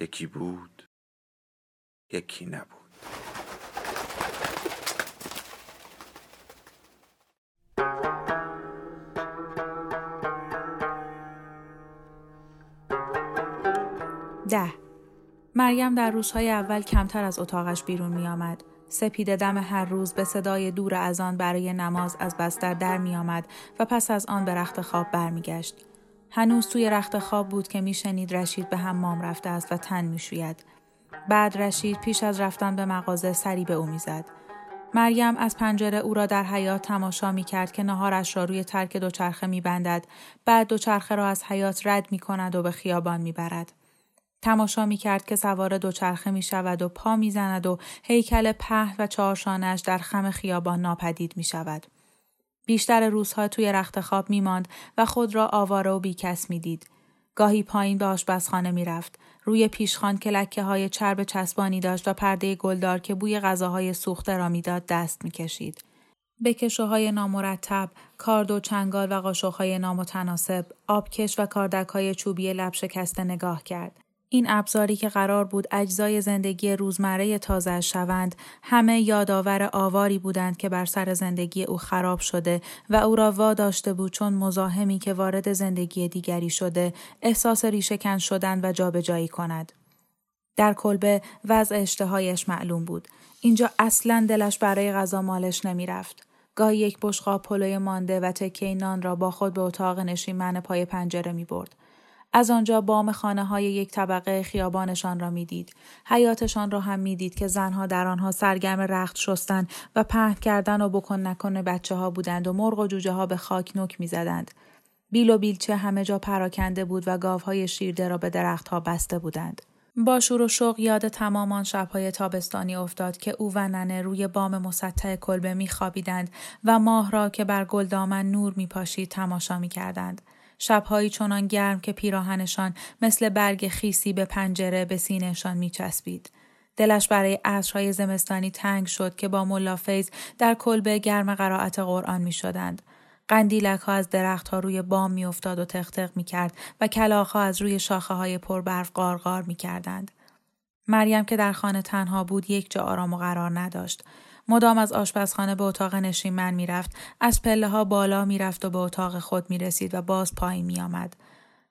یکی بود یکی نبود ده مریم در روزهای اول کمتر از اتاقش بیرون می آمد. سپید دم هر روز به صدای دور از آن برای نماز از بستر در می آمد و پس از آن به رخت خواب برمیگشت. هنوز توی رخت خواب بود که میشنید رشید به حمام رفته است و تن می‌شوید. بعد رشید پیش از رفتن به مغازه سری به او می‌زد. مریم از پنجره او را در حیات تماشا می کرد که نهارش را روی ترک دوچرخه می بندد. بعد دوچرخه را از حیات رد می کند و به خیابان می برد. تماشا می کرد که سوار دوچرخه می شود و پا می زند و هیکل پهن و چهارشانش در خم خیابان ناپدید می شود. بیشتر روزها توی رخت خواب می ماند و خود را آواره و بیکس می دید. گاهی پایین به آشپزخانه می رفت. روی پیشخان که لکه های چرب چسبانی داشت و پرده گلدار که بوی غذاهای سوخته را می‌داد دست می کشید. به کشوهای نامرتب، کارد و چنگال و قاشقهای نامتناسب، آبکش و کاردک های چوبی لب شکسته نگاه کرد. این ابزاری که قرار بود اجزای زندگی روزمره تازه شوند همه یادآور آواری بودند که بر سر زندگی او خراب شده و او را واداشته بود چون مزاحمی که وارد زندگی دیگری شده احساس ریشهکن شدن و جابجایی کند. در کلبه وضع اشتهایش معلوم بود. اینجا اصلا دلش برای غذا مالش نمی‌رفت. گاهی یک بشقاب پلوی مانده و تکه نان را با خود به اتاق نشیمن پای پنجره می برد. از آنجا بام خانه های یک طبقه خیابانشان را می‌دید. حیاتشان را هم می‌دید که زنها در آنها سرگرم رخت شستن و پهن کردن و بکن نکن بچه ها بودند و مرغ و جوجه ها به خاک نک می‌زدند. بیل و بیلچه همه جا پراکنده بود و گاوهای شیرده را به درختها بسته بودند. با شور و شوق یاد تمام آن شبهای تابستانی افتاد که او و ننه روی بام مسطح کلبه میخوابیدند و ماه را که بر گلدامن نور میپاشید تماشا می‌کردند. شبهایی چنان گرم که پیراهنشان مثل برگ خیسی به پنجره به سینهشان میچسبید. دلش برای عصرهای زمستانی تنگ شد که با ملافیز در کلبه گرم قرائت قرآن می شدند. قندیلک ها از درخت ها روی بام می افتاد و تختق می کرد و کلاخ ها از روی شاخه های پربرف قارقار می کردند. مریم که در خانه تنها بود یک جا آرام و قرار نداشت. مدام از آشپزخانه به اتاق نشیمن می‌رفت از پله ها بالا می‌رفت و به اتاق خود می رسید و باز پایین می آمد.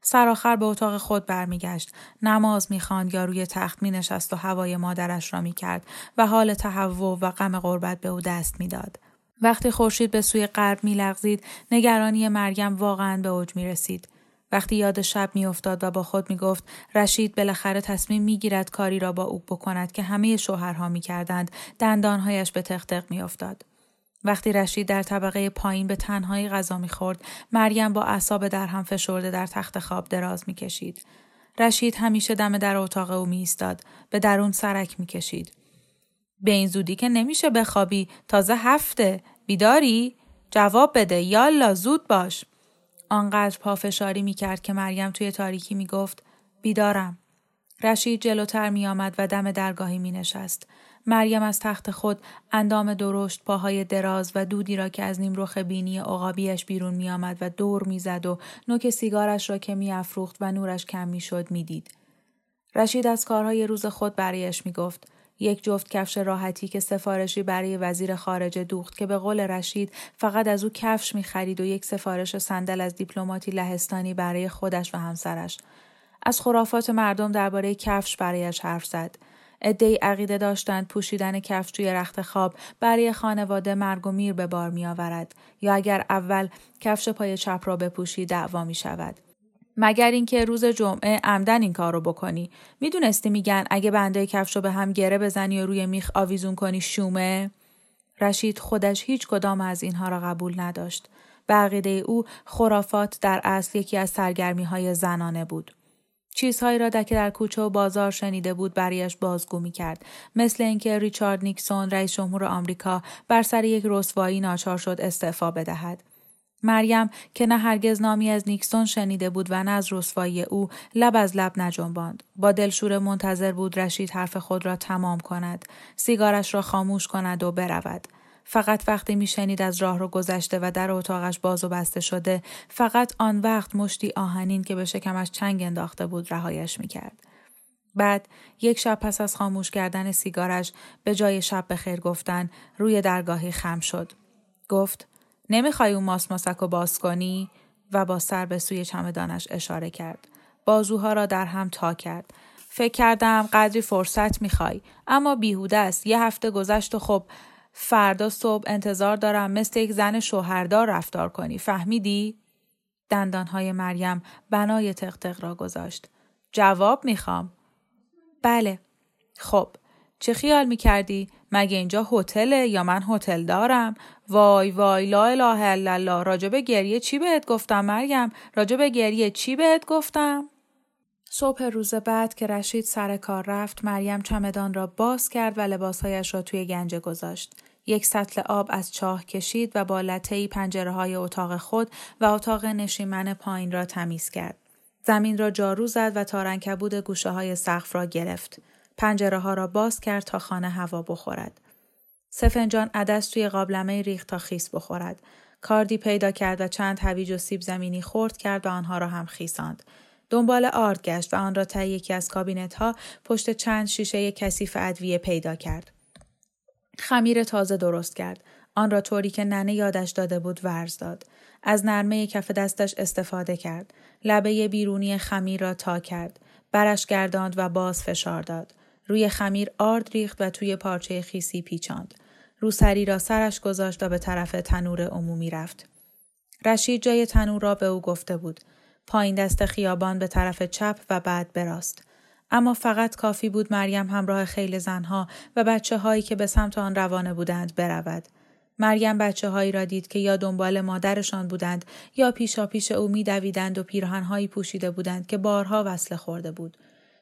سرآخر به اتاق خود برمیگشت نماز می‌خواند یا روی تخت می نشست و هوای مادرش را می کرد و حال تهوع و غم غربت به او دست می‌داد. وقتی خورشید به سوی غرب میلغزید نگرانی مریم واقعا به اوج می رسید. وقتی یاد شب میافتاد و با خود می‌گفت رشید بالاخره تصمیم می‌گیرد کاری را با او بکند که همه شوهرها می‌کردند دندانهایش به تختق میافتاد. وقتی رشید در طبقه پایین به تنهایی غذا می‌خورد مریم با اعصاب در هم فشرده در تخت خواب دراز می‌کشید. رشید همیشه دم در اتاق او میایستاد به درون سرک می‌کشید. به این زودی که نمیشه بخوابی تازه هفته بیداری؟ جواب بده یالا زود باش. آنقدر پافشاری می کرد که مریم توی تاریکی می گفت بیدارم. رشید جلوتر می آمد و دم درگاهی می نشست. مریم از تخت خود اندام درشت پاهای دراز و دودی را که از نیمرخ بینی عقابیش بیرون می آمد و دور می زد و نوک سیگارش را که می افروخت و نورش کم می شد می دید. رشید از کارهای روز خود برایش می گفت یک جفت کفش راحتی که سفارشی برای وزیر خارجه دوخت که به قول رشید فقط از او کفش می خرید و یک سفارش صندل از دیپلماتی لهستانی برای خودش و همسرش. از خرافات مردم درباره کفش برایش حرف زد. عدهای عقیده داشتند پوشیدن کفش توی رخت خواب برای خانواده مرگ و میر به بار می آورد یا اگر اول کفش پای چپ را بپوشی دعوا می شود. مگر اینکه روز جمعه عمدن این کار رو بکنی می‌دونستی میگن اگه بنده کفش رو به هم گره بزنی و روی میخ آویزون کنی شومه رشید خودش هیچ کدام از اینها را قبول نداشت به عقیده او خرافات در اصل یکی از سرگرمی های زنانه بود. چیزهایی را که در کوچه و بازار شنیده بود برایش بازگو می کرد. مثل اینکه ریچارد نیکسون رئیس جمهور آمریکا بر سر یک رسوایی ناچار شد استعفا بدهد. مریم که نه هرگز نامی از نیکسون شنیده بود و نه از رسوایی او لب از لب نجنباند. با دلشور منتظر بود رشید حرف خود را تمام کند. سیگارش را خاموش کند و برود. فقط وقتی میشنید از راه رو گذشته و در اتاقش باز و بسته شده فقط آن وقت مشتی آهنین که به شکمش چنگ انداخته بود رهایش می‌کرد. بعد یک شب پس از خاموش کردن سیگارش به جای شب به خیر گفتن روی درگاهی خم شد. گفت نمی‌خوای اون ماسماسک رو باز کنی؟ و با سر به سوی چمدانش اشاره کرد. بازوها را در هم تا کرد. فکر کردم قدری فرصت می‌خوای. اما بیهوده است. یه هفته گذشت و خب فردا صبح انتظار دارم مثل یک زن شوهردار رفتار کنی. فهمیدی؟ دندانهای مریم بنای تقتق را گذاشت. جواب می‌خوام. بله. خب. چه خیال می‌کردی؟ مگه اینجا هتله یا من هتل دارم؟ وای وای لا اله الا الله راجب گریه چی بهت گفتم مریم راجب گریه چی بهت گفتم صبح روز بعد که رشید سر کار رفت مریم چمدان را باز کرد و لباسهایش را توی گنجه گذاشت یک سطل آب از چاه کشید و با لطهی پنجره های اتاق خود و اتاق نشیمن پایین را تمیز کرد. زمین را جارو زد و تارنکبود گوشه های سقف را گرفت. پنجره ها را باز کرد تا خانه هوا بخورد. سفنجان عدس توی قابلمه ریخت تا خیس بخورد. کاردی پیدا کرد و چند هویج و سیب زمینی خورد کرد و آنها را هم خیساند. دنبال آرد گشت و آن را تا یکی از کابینت ها پشت چند شیشه کثیف ادویه پیدا کرد. خمیر تازه درست کرد. آن را طوری که ننه یادش داده بود ورز داد. از نرمه کف دستش استفاده کرد. لبه بیرونی خمیر را تا کرد. برش گرداند و باز فشار داد. روی خمیر آرد ریخت و توی پارچه خیسی پیچاند. روسری را سرش گذاشت و به طرف تنور عمومی رفت. رشید جای تنور را به او گفته بود. پایین دست خیابان به طرف چپ و بعد براست. اما فقط کافی بود مریم همراه خیل زنها و بچه هایی که به سمت آن روانه بودند برود. مریم بچه هایی را دید که یا دنبال مادرشان بودند یا پیشا پیش او میدویدند و پیرهنهایی پوشیده بودند که بارها وصله خورده بود.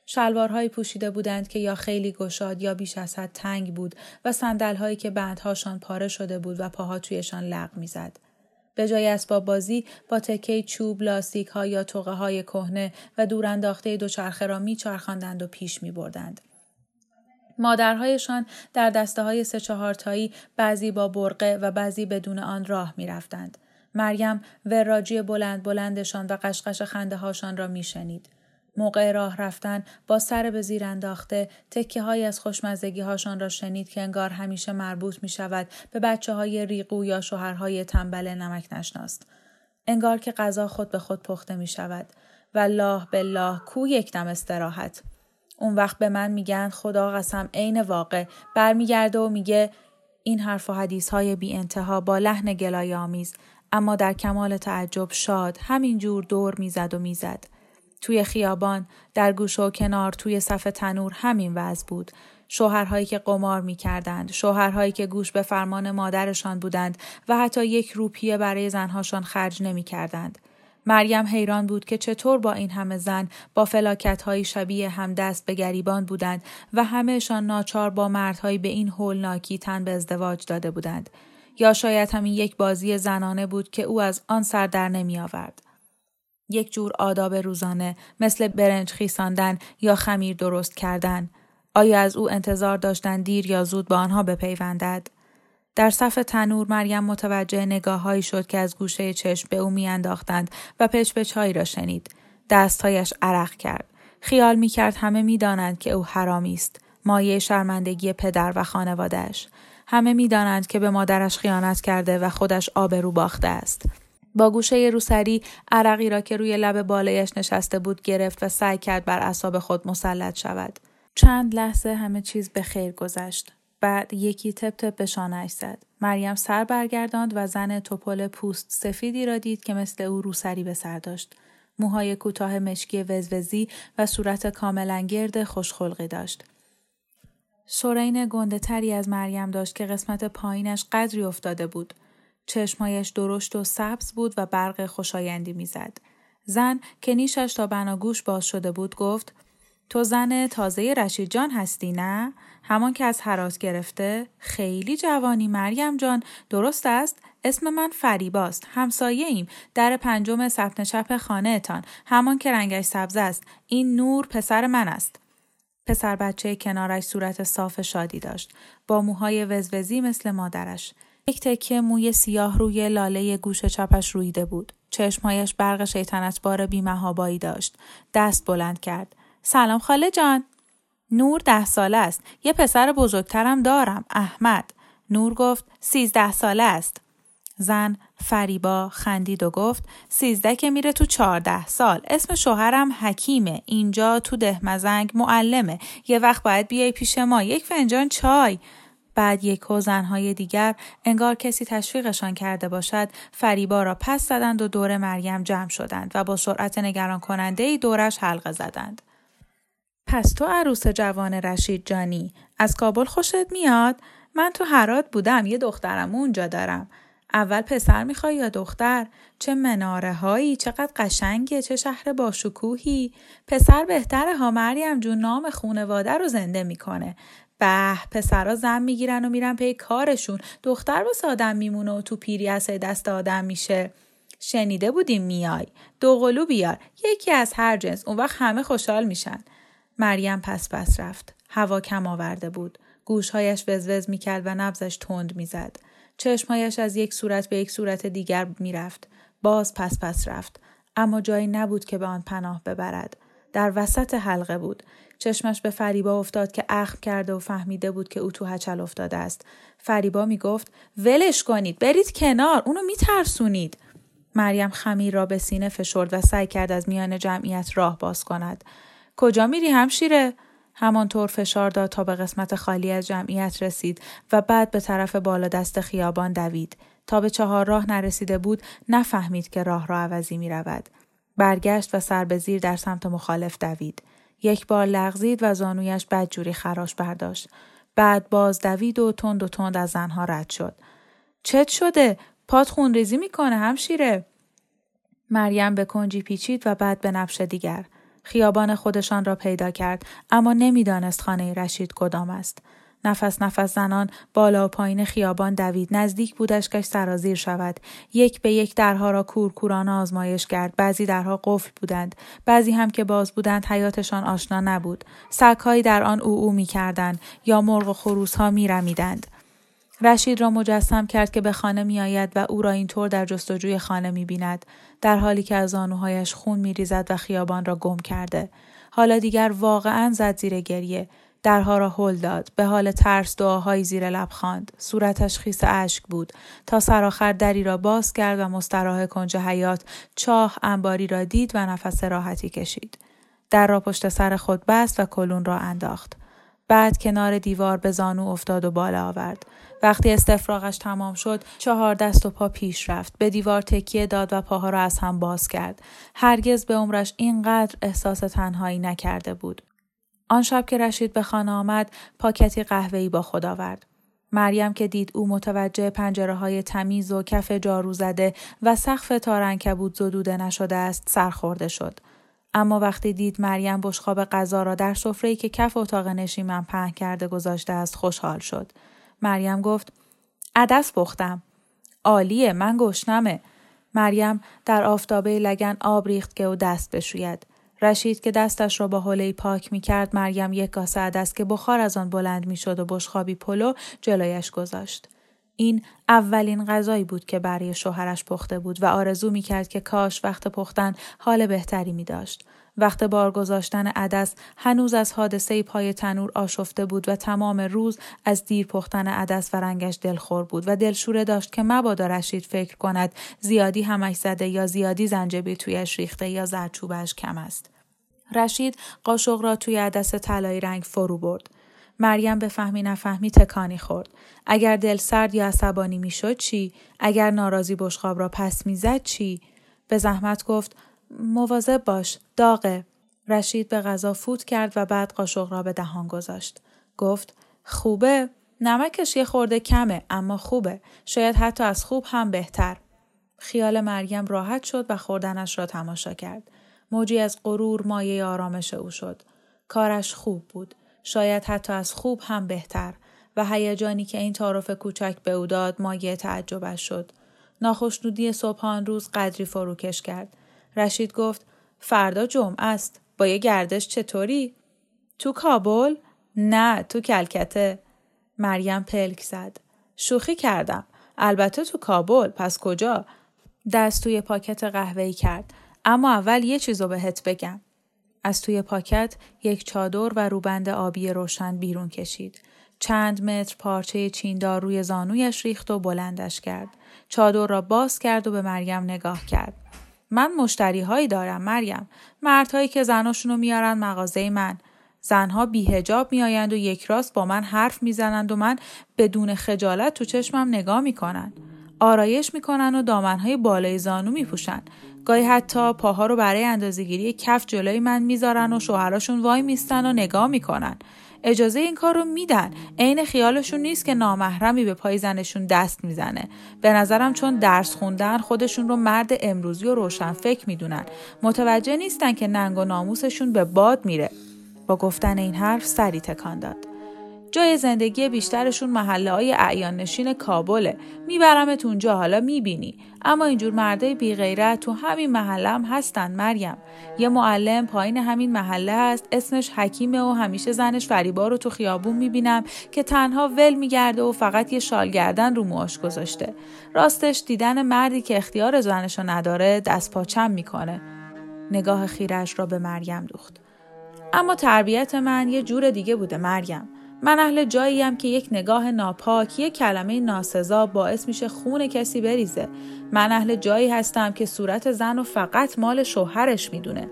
شلوارهایی پوشیده بودند که یا خیلی گشاد یا بیش از حد تنگ بود و صندلهایی که بندهاشان پاره شده بود و پاها تویشان لغ می‌زد. به جای اسباب بازی با تکه چوب، لاستیک ها یا توقه های کهنه و دورانداخته دوچرخه را میچرخاندند و پیش می بردند. مادرهایشان در دسته های سه چهارتایی بعضی با برقه و بعضی بدون آن راه می رفتند. مریم وراجی بلند بلندشان و قشقش خنده هاشان را می شنید. موقع راه رفتن با سر به زیر انداخته تکه های از خوشمزگی هاشان را شنید که انگار همیشه مربوط می شود به بچه های ریقو یا شوهرهای تنبل نمک نشناست. انگار که غذا خود به خود پخته می شود. والله بالله کو یک دم استراحت. اون وقت به من میگن خدا قسم عین واقع برمیگرده و میگه این حرف و حدیث های بی انتها با لحن گلای آمیز اما در کمال تعجب شاد همینجور دور می‌زد و می‌زد. توی خیابان در گوش و کنار توی صف تنور همین وضع بود شوهرهایی که قمار می کردند، شوهرهایی که گوش به فرمان مادرشان بودند و حتی یک روپیه برای زنهاشان خرج نمی کردند. مریم حیران بود که چطور با این همه زن با فلاکت شبیه هم دست به گریبان بودند و همهشان ناچار با مردهایی به این هولناکی تن به ازدواج داده بودند. یا شاید همین یک بازی زنانه بود که او از آن سر در نمی آورد. یک جور آداب روزانه مثل برنج خیساندن یا خمیر درست کردن. آیا از او انتظار داشتن دیر یا زود با آنها بپیوندد؟ در صف تنور مریم متوجه نگاههایی شد که از گوشه چشم به او میانداختند و پچپچهایی را شنید. دستهایش عرق کرد. خیال می‌کرد همه می‌دانند که او حرامی است. مایه شرمندگی پدر و خانوادهش همه می‌دانند که به مادرش خیانت کرده و خودش آبرو باخته است. با گوشه روسری عرقی را که روی لب بالایش نشسته بود گرفت و سعی کرد بر اعصاب خود مسلط شود. چند لحظه همه چیز به خیر گذشت. بعد یکی تپ تپ به شانهش زد. مریم سر برگرداند و زن توپل پوست سفیدی را دید که مثل او روسری به سر داشت. موهای کوتاه مشکی وزوزی و صورت کاملا گرد خوشخلقی داشت. سرین گنده تری از مریم داشت که قسمت پایینش قدری افتاده بود. چشمهایش درشت و سبز بود و برق خوشایندی می‌زد. زن که نیشش تا بناگوش باز شده بود گفت تو زن تازه رشید جان هستی نه؟ همان که از حراس گرفته؟ خیلی جوانی مریم جان درست است؟ اسم من فریباست. همسایه ایم. در پنجم سفن چپ خانه تان. همان که رنگش سبز است. این نور پسر من است. پسر بچه کنارش صورت صاف شادی داشت. با موهای وزوزی مثل مادرش. یک تکه موی سیاه روی لاله گوش چپش رویده بود. چشمهایش برق شیطنت بار بیمهابایی داشت. دست بلند کرد. سلام خاله جان. نور ده ساله است. یه پسر بزرگترم دارم. احمد. نور گفت سیزده ساله است. زن فریبا خندید و گفت سیزده که میره تو چهارده سال اسم شوهرم حکیمه اینجا تو دهمزنگ معلمه یه وقت باید بیای پیش ما یک فنجان چای بعد یک زنهای دیگر انگار کسی تشویقشان کرده باشد فریبا را پس زدند و دور مریم جمع شدند و با سرعت نگران کننده ای دورش حلقه زدند. پس تو عروس جوان رشید جانی از کابل خوشت میاد؟ من تو هرات بودم یه دخترم اونجا دارم. اول پسر می‌خوای یا دختر؟ چه مناره هایی؟ چقدر قشنگه؟ چه شهر باشکوهی؟ پسر بهتره ها مریم جون نام خونواده رو زنده می‌کنه. به پسرا زن می‌گیرن و میرن پی کارشون. دختر واسه آدم میمونه و تو پیری از دست آدم میشه. شنیده بودیم میای. دو قلو بیار. یکی از هر جنس. اون وقت همه خوشحال میشن. مریم پس پس رفت. هوا کم آورده بود. گوشهایش وزوز می‌کرد و نبزش تند می‌زد. چشمهایش از یک صورت به یک صورت دیگر می‌رفت. باز پس پس رفت. اما جایی نبود که به آن پناه ببرد. در وسط حلقه بود. چشمش به فریبا افتاد که اخم کرده و فهمیده بود که او تو هچل افتاده است فریبا می گفت ولش کنید برید کنار اونو می ترسونید. مریم خمیر را به سینه فشرد و سعی کرد از میان جمعیت راه باز کند کجا میری همشیره همانطور فشار داد تا به قسمت خالی از جمعیت رسید و بعد به طرف بالا دست خیابان دوید تا به چهار راه نرسیده بود نفهمید که راه را عوضی می رود. برگشت و سر به زیر در سمت مخالف دوید. یک بار لغزید و زانویش بدجوری خراش برداشت. بعد باز دوید و تند و تند از زنها رد شد. چت شده؟ پات خونریزی می‌کنه همشیره. مریم به کنجی پیچید و بعد به نفش دیگر. خیابان خودشان را پیدا کرد اما نمی‌دانست خانه رشید کدام است. نفس نفس زنان بالا و پایین خیابان دوید نزدیک بودش که سرازیر شود یک به یک درها را کورکورانه آزمایش کرد بعضی درها قفل بودند بعضی هم که باز بودند حیاتشان آشنا نبود سگهایی در آن او او می کردند یا مرغ و خروس ها می رمیدند. رشید را مجسم کرد که به خانه می آید و او را اینطور در جستجوی خانه می بیند در حالی که از زانوهایش خون می ریزد و خیابان را گم کرده. حالا دیگر واقعا زد زیر گریه. درها را هل داد. به حال ترس دعاهایی زیر لب خواند. صورتش خیس اشک بود. تا سرآخر دری را باز کرد و مستراح کنج حیات چاه انباری را دید و نفس راحتی کشید. در را پشت سر خود بست و کلون را انداخت. بعد کنار دیوار به زانو افتاد و بالا آورد. وقتی استفراغش تمام شد چهار دست و پا پیش رفت. به دیوار تکیه داد و پاها را از هم باز کرد. هرگز به عمرش اینقدر احساس تنهایی نکرده بود. آن شب که رشید به خانه آمد پاکتی قهوه‌ای با خود آورد. مریم که دید او متوجه پنجره های تمیز و کف جارو زده و سقف تارنکبود زدوده نشده است سرخورده شد. اما وقتی دید مریم بشخاب غذا را در سفره‌ای که کف اتاق نشیمن پهن کرده گذاشته است خوشحال شد. مریم گفت عدس پختم. عالیه من گشنمه. مریم در آفتابه لگن آب ریخت که او دست بشوید. رشید که دستش را با حوله پاک می کرد مریم یک کاسه عدس که بخار از آن بلند می شد و بشخابی پلو جلویش گذاشت. این اولین غذایی بود که برای شوهرش پخته بود و آرزو می کرد که کاش وقت پختن حال بهتری می داشت. وقت بار گذاشتن عدس هنوز از حادثه پای تنور آشفته بود و تمام روز از دیر پختن عدس و رنگش دلخور بود و دلشوره داشت که مبادا رشید فکر کند زیادی همش زده یا زیادی زنجبیل تویش ریخته یا زرچوبش کم است. رشید قاشق را توی عدس طلایی رنگ فرو برد. مریم به فهمی نفهمی تکانی خورد. اگر دل سرد یا عصبانی می‌شد چی؟ اگر ناراضی بشقاب را پس می‌زد چی؟ به زحمت گفت مواظب باش داغه رشید به غذا فوت کرد و بعد قاشق را به دهان گذاشت گفت خوبه نمکش یه خورده کمه اما خوبه. شاید حتی از خوب هم بهتر. خیال مریم راحت شد و خوردنش را تماشا کرد. موجی از غرور مایه آرامش او شد. کارش خوب بود. شاید حتی از خوب هم بهتر و هیجانی که این تعارف کوچک به او داد مایه تعجبش شد. ناخشنودی صبحان روز قدری فروکش کرد. رشید گفت فردا جمعه است. با یه گردش چطوری؟ تو کابل؟ نه تو کلکته. مریم پلک زد. شوخی کردم. البته تو کابل پس کجا؟ دست توی پاکت قهوه‌ای کرد. اما اول یه چیزو بهت بگم. از توی پاکت یک چادر و روبند آبی روشن بیرون کشید. چند متر پارچه چیندار روی زانویش ریخت و بلندش کرد. چادر را باز کرد و به مریم نگاه کرد. من مشتری هایی دارم مریم. مردهایی که زناشونو میارن مغازه من. زنها بیهجاب میآیند و یک راست با من حرف می‌زنند و من بدون خجالت تو چشمم نگاه می‌کنن. آرایش می‌کنن و دامنهای بالای زانو میپوشن. گاهی حتی پاها رو برای اندازهگیری کف جلوی من می‌ذارن و شوهراشون وای میستن و نگاه می‌کنن. اجازه این کار رو میدن. عین خیالشون نیست که نامحرمی به پای زنشون دست می‌زنه. به نظرم چون درس خوندن خودشون رو مرد امروزی و روشن فکر می‌دونن. متوجه نیستن که ننگ و ناموسشون به باد میره. با گفتن این حرف سری تکان داد. جای زندگی بیشترشون محله های اعیان نشین کابله. میبرمت اونجا حالا می‌بینی. اما اینجور مردای بیغیرت تو همین محله هم هستن مریم. یه معلم پایین همین محله هست اسمش حکیمه و همیشه زنش فریبا رو تو خیابون می‌بینم که تنها ول میگرده و فقط یه شال گردن رو موهاش گذاشته. راستش دیدن مردی که اختیار زنشو نداره دست پاچم می‌کنه. نگاه خیرش را به مریم دوخت. اما تربیت من یه جور دیگه بوده مریم. من اهل جاییم که یک نگاه ناپاک یک کلمه ناسزا باعث میشه خون کسی بریزه. من اهل جایی هستم که صورت زن و فقط مال شوهرش می‌دونه.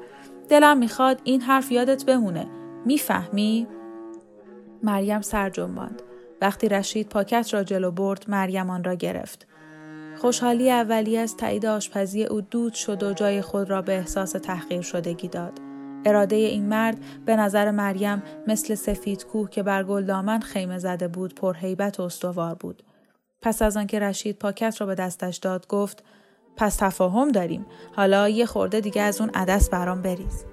دلم می‌خواد این حرف یادت بمونه. می‌فهمی؟ مریم سر جنباند. وقتی رشید پاکت را جلو برد مریم آن را گرفت. خوشحالی اولی از تایید آشپزی او دود شد و جای خود را به احساس تحقیر شدگی داد. اراده این مرد به نظر مریم مثل سفید کوه که بر گلدامن خیمه زده بود پرهیبت و استوار بود. پس از آنکه رشید پاکت را به دستش داد گفت پس تفاهم داریم حالا یه خورده دیگه از اون عدس برام بریز.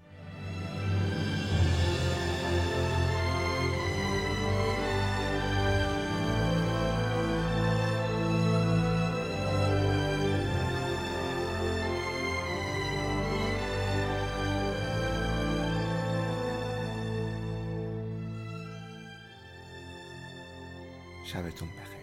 sabes tú un peje.